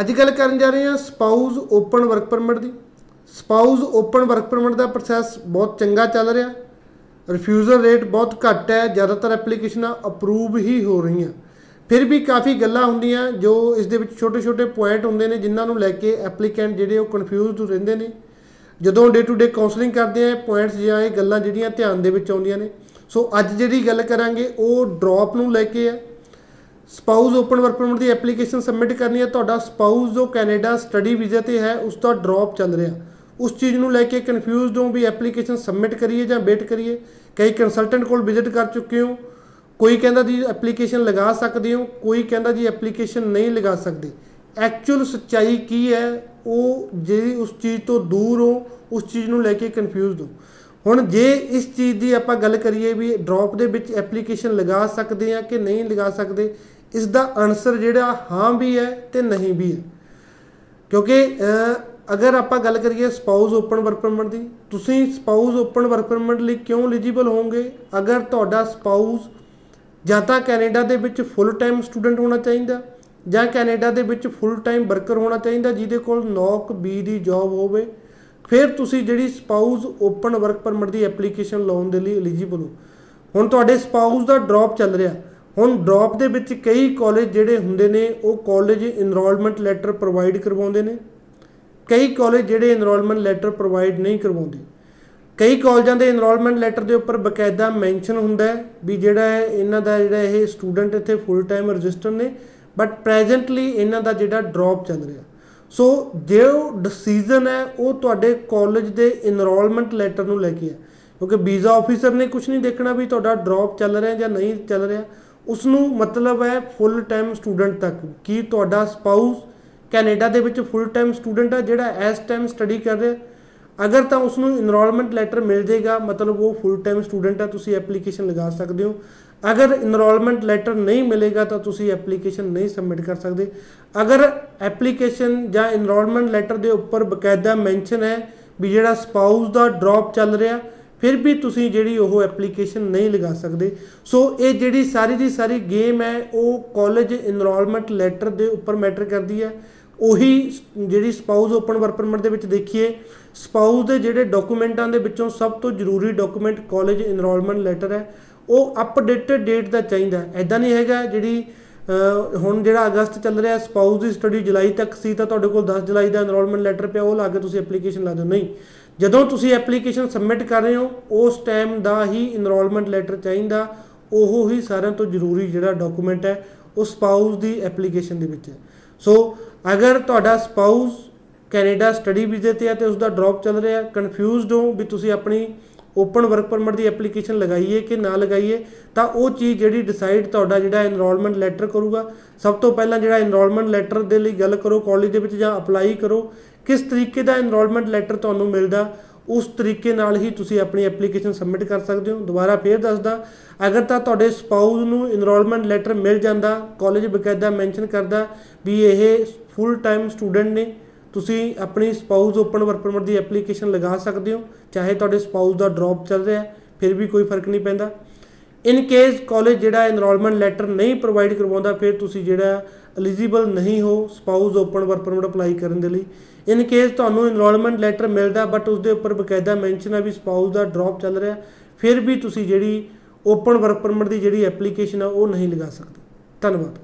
ਅੱਜ ਗੱਲ ਕਰਨ ਜਾ ਰਹੇ ਹਾਂ ਸਪਾਊਸ ਓਪਨ ਵਰਕ ਪਰਮਿਟ ਦੀ। ਸਪਾਊਸ ਓਪਨ ਵਰਕ ਪਰਮਿਟ ਦਾ ਪ੍ਰੋਸੈਸ ਬਹੁਤ ਚੰਗਾ ਚੱਲ ਰਿਹਾ। ਰਿਫਿਊਜ਼ਲ ਰੇਟ ਬਹੁਤ ਘੱਟ ਹੈ, ਜ਼ਿਆਦਾਤਰ ਐਪਲੀਕੇਸ਼ਨਾਂ ਅਪਰੂਵ ਹੀ ਹੋ ਰਹੀਆਂ। ਫਿਰ ਵੀ ਕਾਫੀ ਗੱਲਾਂ ਹੁੰਦੀਆਂ ਜੋ ਇਸ ਦੇ ਵਿੱਚ ਛੋਟੇ ਛੋਟੇ ਪੁਆਇੰਟ ਹੁੰਦੇ ਨੇ ਜਿਨ੍ਹਾਂ ਨੂੰ ਲੈ ਕੇ ਐਪਲੀਕੈਂਟ ਜਿਹੜੇ ਉਹ ਕਨਫਿਊਜ਼ਡ ਰਹਿੰਦੇ ਨੇ। ਜਦੋਂ ਡੇ ਟੂ ਡੇ ਕਾਉਂਸਲਿੰਗ ਕਰਦੇ ਆ ਪੁਆਇੰਟਸ ਜਾਂ ਇਹ ਗੱਲਾਂ ਜਿਹੜੀਆਂ ਧਿਆਨ ਦੇ ਵਿੱਚ ਆਉਂਦੀਆਂ ਨੇ। ਸੋ ਅੱਜ ਜਿਹੜੀ ਗੱਲ ਕਰਾਂਗੇ, ਉਹ ਡ੍ਰੌਪ ਨੂੰ ਲੈ ਕੇ ਹੈ। ਸਪਾਊਸ ਓਪਨ ਵਰਕ ਪਰਮਿਟ ਦੀ ਐਪਲੀਕੇਸ਼ਨ ਸਬਮਿਟ ਕਰਨੀ ਹੈ। ਤੁਹਾਡਾ ਸਪਾਊਸ ਜੋ ਕੈਨੇਡਾ ਸਟੱਡੀ ਵੀਜ਼ਾ ਤੇ ਹੈ, ਉਸ ਦਾ ਡ੍ਰੌਪ ਚੱਲ ਰਿਹਾ। ਉਸ ਚੀਜ਼ ਨੂੰ ਲੈ ਕੇ ਕਨਫਿਊਜ਼ਡ ਹੋ ਵੀ ਐਪਲੀਕੇਸ਼ਨ ਸਬਮਿਟ ਕਰੀਏ ਜਾਂ ਵੇਟ ਕਰੀਏ। ਕਈ ਕੰਸਲਟੈਂਟ ਕੋਲ ਵਿਜ਼ਿਟ ਕਰ ਚੁੱਕੇ ਹੋ। ਕੋਈ ਕਹਿੰਦਾ ਜੀ ਐਪਲੀਕੇਸ਼ਨ ਲਗਾ ਸਕਦੇ ਹੋ, ਕੋਈ ਕਹਿੰਦਾ ਜੀ ਐਪਲੀਕੇਸ਼ਨ ਨਹੀਂ ਲਗਾ ਸਕਦੇ। ਐਕਚੁਅਲ ਸੱਚਾਈ ਕੀ ਹੈ? ਉਹ ਜਿਹੜੀ ਉਸ ਚੀਜ਼ ਤੋਂ ਦੂਰ ਹੋ, ਉਸ ਚੀਜ਼ ਨੂੰ ਲੈ ਕੇ ਕਨਫਿਊਜ਼ਡ ਹੋ। ਹੁਣ ਜੇ ਇਸ ਚੀਜ਼ ਦੀ ਆਪਾਂ ਗੱਲ ਕਰੀਏ ਵੀ ਡ੍ਰੌਪ ਦੇ ਵਿੱਚ ਐਪਲੀਕੇਸ਼ਨ ਲਗਾ ਸਕਦੇ ਆ ਕਿ ਨਹੀਂ ਲਗਾ ਸਕਦੇ ਇਸ ਦਾ ਆਨਸਰ ਜਿਹੜਾ ਹਾਂ ਵੀ ਹੈ ਤੇ ਨਹੀਂ ਵੀ ਹੈ। ਕਿਉਂਕਿ ਅਗਰ ਆਪਾਂ ਗੱਲ ਕਰੀਏ ਸਪਾਊਸ ਓਪਨ ਵਰਕ ਪਰਮਿਟ ਦੀ, ਤੁਸੀਂ ਸਪਾਊਸ ਓਪਨ ਵਰਕ ਪਰਮਿਟ ਲਈ ਕਿਉਂ ਐਲੀਜੀਬਲ ਹੋਵੋਗੇ? ਅਗਰ ਤੁਹਾਡਾ ਸਪਾਊਸ ਜਾਂ ਤਾਂ ਕੈਨੇਡਾ ਦੇ ਵਿੱਚ ਫੁੱਲ ਟਾਈਮ ਸਟੂਡੈਂਟ ਹੋਣਾ ਚਾਹੀਦਾ, ਜਾਂ ਕੈਨੇਡਾ ਦੇ ਵਿੱਚ ਫੁੱਲ ਟਾਈਮ ਵਰਕਰ ਹੋਣਾ ਚਾਹੀਦਾ, ਜਿਹਦੇ ਕੋਲ ਨੌਕ ਬੀ ਦੀ ਜੌਬ ਹੋਵੇ, ਫਿਰ ਤੁਸੀਂ ਜਿਹੜੀ ਸਪਾਊਸ ਓਪਨ ਵਰਕ ਪਰਮਿਟ ਦੀ ਐਪਲੀਕੇਸ਼ਨ ਲਾਉਣ ਦੇ ਲਈ ਐਲੀਜੀਬਲ ਹੋ। ਹੁਣ ਤੁਹਾਡੇ ਸਪਾਊਸ ਦਾ ਡ੍ਰੌਪ ਚੱਲ ਰਿਹਾ। ਹੁਣ ਡ੍ਰੌਪ ਦੇ ਵਿੱਚ ਕਈ ਕਾਲਜ ਜਿਹੜੇ ਹੁੰਦੇ ਨੇ, ਉਹ ਕਾਲਜ ਇਨਰੋਲਮੈਂਟ ਲੈਟਰ ਪ੍ਰੋਵਾਈਡ ਕਰਵਾਉਂਦੇ ਨੇ। ਕਈ ਕਾਲਜ ਜਿਹੜੇ ਇਨਰੋਲਮੈਂਟ ਲੈਟਰ ਪ੍ਰੋਵਾਈਡ ਨਹੀਂ ਕਰਵਾਉਂਦੇ। ਕਈ ਕਾਲਜਾਂ ਦੇ ਇਨਰੋਲਮੈਂਟ ਲੈਟਰ ਦੇ ਉੱਪਰ ਬਕਾਇਦਾ ਮੈਂਸ਼ਨ ਹੁੰਦਾ ਹੈ ਵੀ ਜਿਹੜਾ ਹੈ, ਇਹਨਾਂ ਦਾ ਜਿਹੜਾ ਇਹ ਸਟੂਡੈਂਟ ਇੱਥੇ ਫੁੱਲ ਟਾਈਮ ਰਜਿਸਟਰ ਨੇ ਬਟ ਪ੍ਰੈਜ਼ੈਂਟਲੀ ਇਹਨਾਂ ਦਾ ਜਿਹੜਾ ਡ੍ਰੌਪ ਚੱਲ ਰਿਹਾ। ਸੋ ਜੋ ਡਿਸੀਜਨ ਹੈ, ਉਹ ਤੁਹਾਡੇ ਕਾਲਜ ਦੇ ਇਨਰੋਲਮੈਂਟ ਲੈਟਰ ਨੂੰ ਲੈ ਕੇ ਹੈ। ਕਿਉਂਕਿ ਵੀਜ਼ਾ ਆਫੀਸਰ ਨੇ ਕੁਝ ਨਹੀਂ ਦੇਖਣਾ ਵੀ ਤੁਹਾਡਾ ਡ੍ਰੌਪ ਚੱਲ ਰਿਹਾ ਜਾਂ ਨਹੀਂ ਚੱਲ ਰਿਹਾ। ਉਸ ਨੂੰ ਮਤਲਬ ਹੈ ਫੁੱਲ ਟਾਈਮ ਸਟੂਡੈਂਟ ਤੱਕ। ਕੀ ਤੁਹਾਡਾ ਸਪਾਊਸ ਕੈਨੇਡਾ ਦੇ ਵਿੱਚ ਫੁੱਲ ਟਾਈਮ ਸਟੂਡੈਂਟ ਹੈ ਜਿਹੜਾ ਇਸ ਟਾਈਮ ਸਟੱਡੀ ਕਰ ਰਿਹਾ? ਅਗਰ ਤਾਂ ਉਸ ਨੂੰ ਇਨਰੋਲਮੈਂਟ ਲੈਟਰ ਮਿਲ ਜਾਏਗਾ, ਮਤਲਬ ਉਹ ਫੁੱਲ ਟਾਈਮ ਸਟੂਡੈਂਟ ਹੈ ਤੁਸੀਂ ਐਪਲੀਕੇਸ਼ਨ ਲਗਾ ਸਕਦੇ ਹੋ। ਅਗਰ ਇਨਰੋਲਮੈਂਟ ਲੈਟਰ ਨਹੀਂ ਮਿਲੇਗਾ ਤਾਂ ਤੁਸੀਂ ਐਪਲੀਕੇਸ਼ਨ ਨਹੀਂ ਸਬਮਿਟ ਕਰ ਸਕਦੇ। ਅਗਰ ਐਪਲੀਕੇਸ਼ਨ ਜਾਂ ਇਨਰੋਲਮੈਂਟ ਲੈਟਰ ਦੇ ਉੱਪਰ ਬਕਾਇਦਾ ਮੈਂਸ਼ਨ ਹੈ ਵੀ ਜਿਹੜਾ ਸਪਾਊਸ ਦਾ ਡ੍ਰੌਪ ਚੱਲ ਰਿਹਾ ਫਿਰ ਵੀ ਤੁਸੀਂ ਜਿਹੜੀ ਉਹ ਐਪਲੀਕੇਸ਼ਨ ਨਹੀਂ ਲਗਾ ਸਕਦੇ। ਸੋ ਇਹ ਜਿਹੜੀ ਸਾਰੀ ਦੀ ਸਾਰੀ ਗੇਮ ਹੈ, ਉਹ ਕਾਲਜ ਇਨਰੋਲਮੈਂਟ ਲੈਟਰ ਦੇ ਉੱਪਰ ਮੈਟਰ ਕਰਦੀ ਹੈ। ਉਹੀ ਜਿਹੜੀ ਸਪਾਊਸ ਓਪਨ ਵਰਕ ਪਰਮਿਟ ਦੇ ਵਿੱਚ ਦੇਖੀਏ ਸਪਾਊਸ ਦੇ ਜਿਹੜੇ ਡਾਕੂਮੈਂਟਾਂ ਦੇ ਵਿੱਚੋਂ ਸਭ ਤੋਂ ਜ਼ਰੂਰੀ ਡਾਕੂਮੈਂਟ ਕਾਲਜ ਇਨਰੋਲਮੈਂਟ ਲੈਟਰ ਹੈ, ਉਹ ਅਪਡੇਟਡ ਡੇਟ ਦਾ ਚਾਹੀਦਾ ਐਦਾਂ ਨਹੀਂ ਹੈਗਾ ਜਿਹੜੀ ਹੁਣ ਜਿਹੜਾ ਅਗਸਤ ਚੱਲ ਰਿਹਾ ਸਪਾਊਸ ਦੀ ਸਟੱਡੀ ਜੁਲਾਈ ਤੱਕ ਸੀ ਤਾਂ ਤੁਹਾਡੇ ਕੋਲ 10 ਜੁਲਾਈ ਦਾ ਐਨਰੋਲਮੈਂਟ ਲੈਟਰ ਪਿਆ, ਉਹ ਲਾ ਕੇ ਤੁਸੀਂ ਐਪਲੀਕੇਸ਼ਨ ਲਾ ਦਿਓ। ਨਹੀਂ ਜਦੋਂ ਤੁਸੀਂ ਐਪਲੀਕੇਸ਼ਨ ਸਬਮਿਟ ਕਰ ਰਹੇ ਹੋ, ਉਸ ਟਾਈਮ ਦਾ ਹੀ ਇਨਰੋਲਮੈਂਟ ਲੈਟਰ ਚਾਹੀਦਾ, ਉਹ ਹੀ ਸਾਰਿਆਂ ਤੋਂ ਜ਼ਰੂਰੀ ਜਿਹੜਾ ਡਾਕੂਮੈਂਟ ਹੈ, ਉਹ ਸਪਾਊਸ ਦੀ ਐਪਲੀਕੇਸ਼ਨ ਦੇ ਵਿੱਚ ਹੈ। ਸੋ ਅਗਰ ਤੁਹਾਡਾ ਸਪਾਊਸ ਕੈਨੇਡਾ ਸਟੱਡੀ ਵੀਜ਼ੇ ਤੇ ਹੈ ਤੇ ਉਸ ਦਾ ਡ੍ਰੌਪ ਚੱਲ ਰਿਹਾ ਕਨਫਿਊਜ਼ਡ ਹੋ ਵੀ ਤੁਸੀਂ ਆਪਣੀ ਓਪਨ ਵਰਕ ਪਰਮਿਟ ਦੀ ਐਪਲੀਕੇਸ਼ਨ ਲਗਾਈਏ ਕਿ ਨਾ ਲਗਾਈਏ, ਤਾਂ ਉਹ ਚੀਜ਼ ਜਿਹੜੀ ਡਿਸਾਈਡ ਤੁਹਾਡਾ ਜਿਹੜਾ ਐਨਰੋਲਮੈਂਟ ਲੈਟਰ ਕਰੂਗਾ, ਸਭ ਤੋਂ ਪਹਿਲਾਂ ਜਿਹੜਾ ਐਨਰੋਲਮੈਂਟ ਲੈਟਰ ਦੇ ਲਈ ਗੱਲ ਕਰੋ ਕਾਲਜ ਦੇ ਵਿੱਚ ਜਾਂ ਅਪਲਾਈ ਕਰੋ ਕਿਸ ਤਰੀਕੇ ਦਾ ਐਨਰੋਲਮੈਂਟ ਲੈਟਰ ਤੁਹਾਨੂੰ ਮਿਲਦਾ, ਉਸ ਤਰੀਕੇ ਨਾਲ ਹੀ ਤੁਸੀਂ ਆਪਣੀ ਐਪਲੀਕੇਸ਼ਨ ਸਬਮਿਟ ਕਰ ਸਕਦੇ ਹੋ। ਦੁਬਾਰਾ ਫੇਰ ਦੱਸਦਾ, ਅਗਰ ਤਾਂ ਤੁਹਾਡੇ ਸਪਾਊਸ ਨੂੰ ਐਨਰੋਲਮੈਂਟ ਲੈਟਰ ਮਿਲ ਜਾਂਦਾ ਕਾਲਜ ਬਕਾਇਦਾ ਮੈਂਸ਼ਨ ਕਰਦਾ ਵੀ ਇਹ ਫੁੱਲ ਟਾਈਮ ਸਟੂਡੈਂਟ ਨੇ, ਤੁਸੀਂ ਆਪਣੀ ਸਪਾਊਸ ਓਪਨ ਵਰਕ ਪਰਮਿਟ ਦੀ ਐਪਲੀਕੇਸ਼ਨ ਲਗਾ ਸਕਦੇ ਹੋ। ਚਾਹੇ ਤੁਹਾਡੇ ਸਪਾਊਸ ਦਾ ਡ੍ਰੌਪ ਚੱਲ ਰਿਹਾ, ਫਿਰ ਵੀ ਕੋਈ ਫ਼ਰਕ ਨਹੀਂ ਪੈਂਦਾ। ਇਨ ਕੇਸ ਕਾਲਜ ਜਿਹੜਾ ਐਨਰੋਲਮੈਂਟ ਲੈਟਰ ਨਹੀਂ ਪ੍ਰੋਵਾਈਡ ਕਰਵਾਉਂਦਾ, ਫਿਰ ਤੁਸੀਂ ਜਿਹੜਾ ਐਲੀਜੀਬਲ ਨਹੀਂ ਹੋ spouse open work permit apply ਕਰਨ ਦੇ ਲਈ। ਇਨ ਕੇਸ ਤੁਹਾਨੂੰ ਐਨਰੋਲਮੈਂਟ ਲੈਟਰ ਮਿਲਦਾ ਬਟ ਉਸ ਦੇ ਉੱਪਰ ਬਕਾਇਦਾ ਮੈਂਸ਼ਨ ਹੈ ਵੀ ਸਪਾਊਸ ਦਾ ਡ੍ਰੌਪ ਚੱਲ ਰਿਹਾ, ਫਿਰ ਵੀ ਤੁਸੀਂ ਜਿਹੜੀ ਓਪਨ ਵਰਕ ਪਰਮਿਟ ਦੀ ਜਿਹੜੀ ਐਪਲੀਕੇਸ਼ਨ ਹੈ ਉਹ ਨਹੀਂ ਲਗਾ ਸਕਦੇ। ਧੰਨਵਾਦ।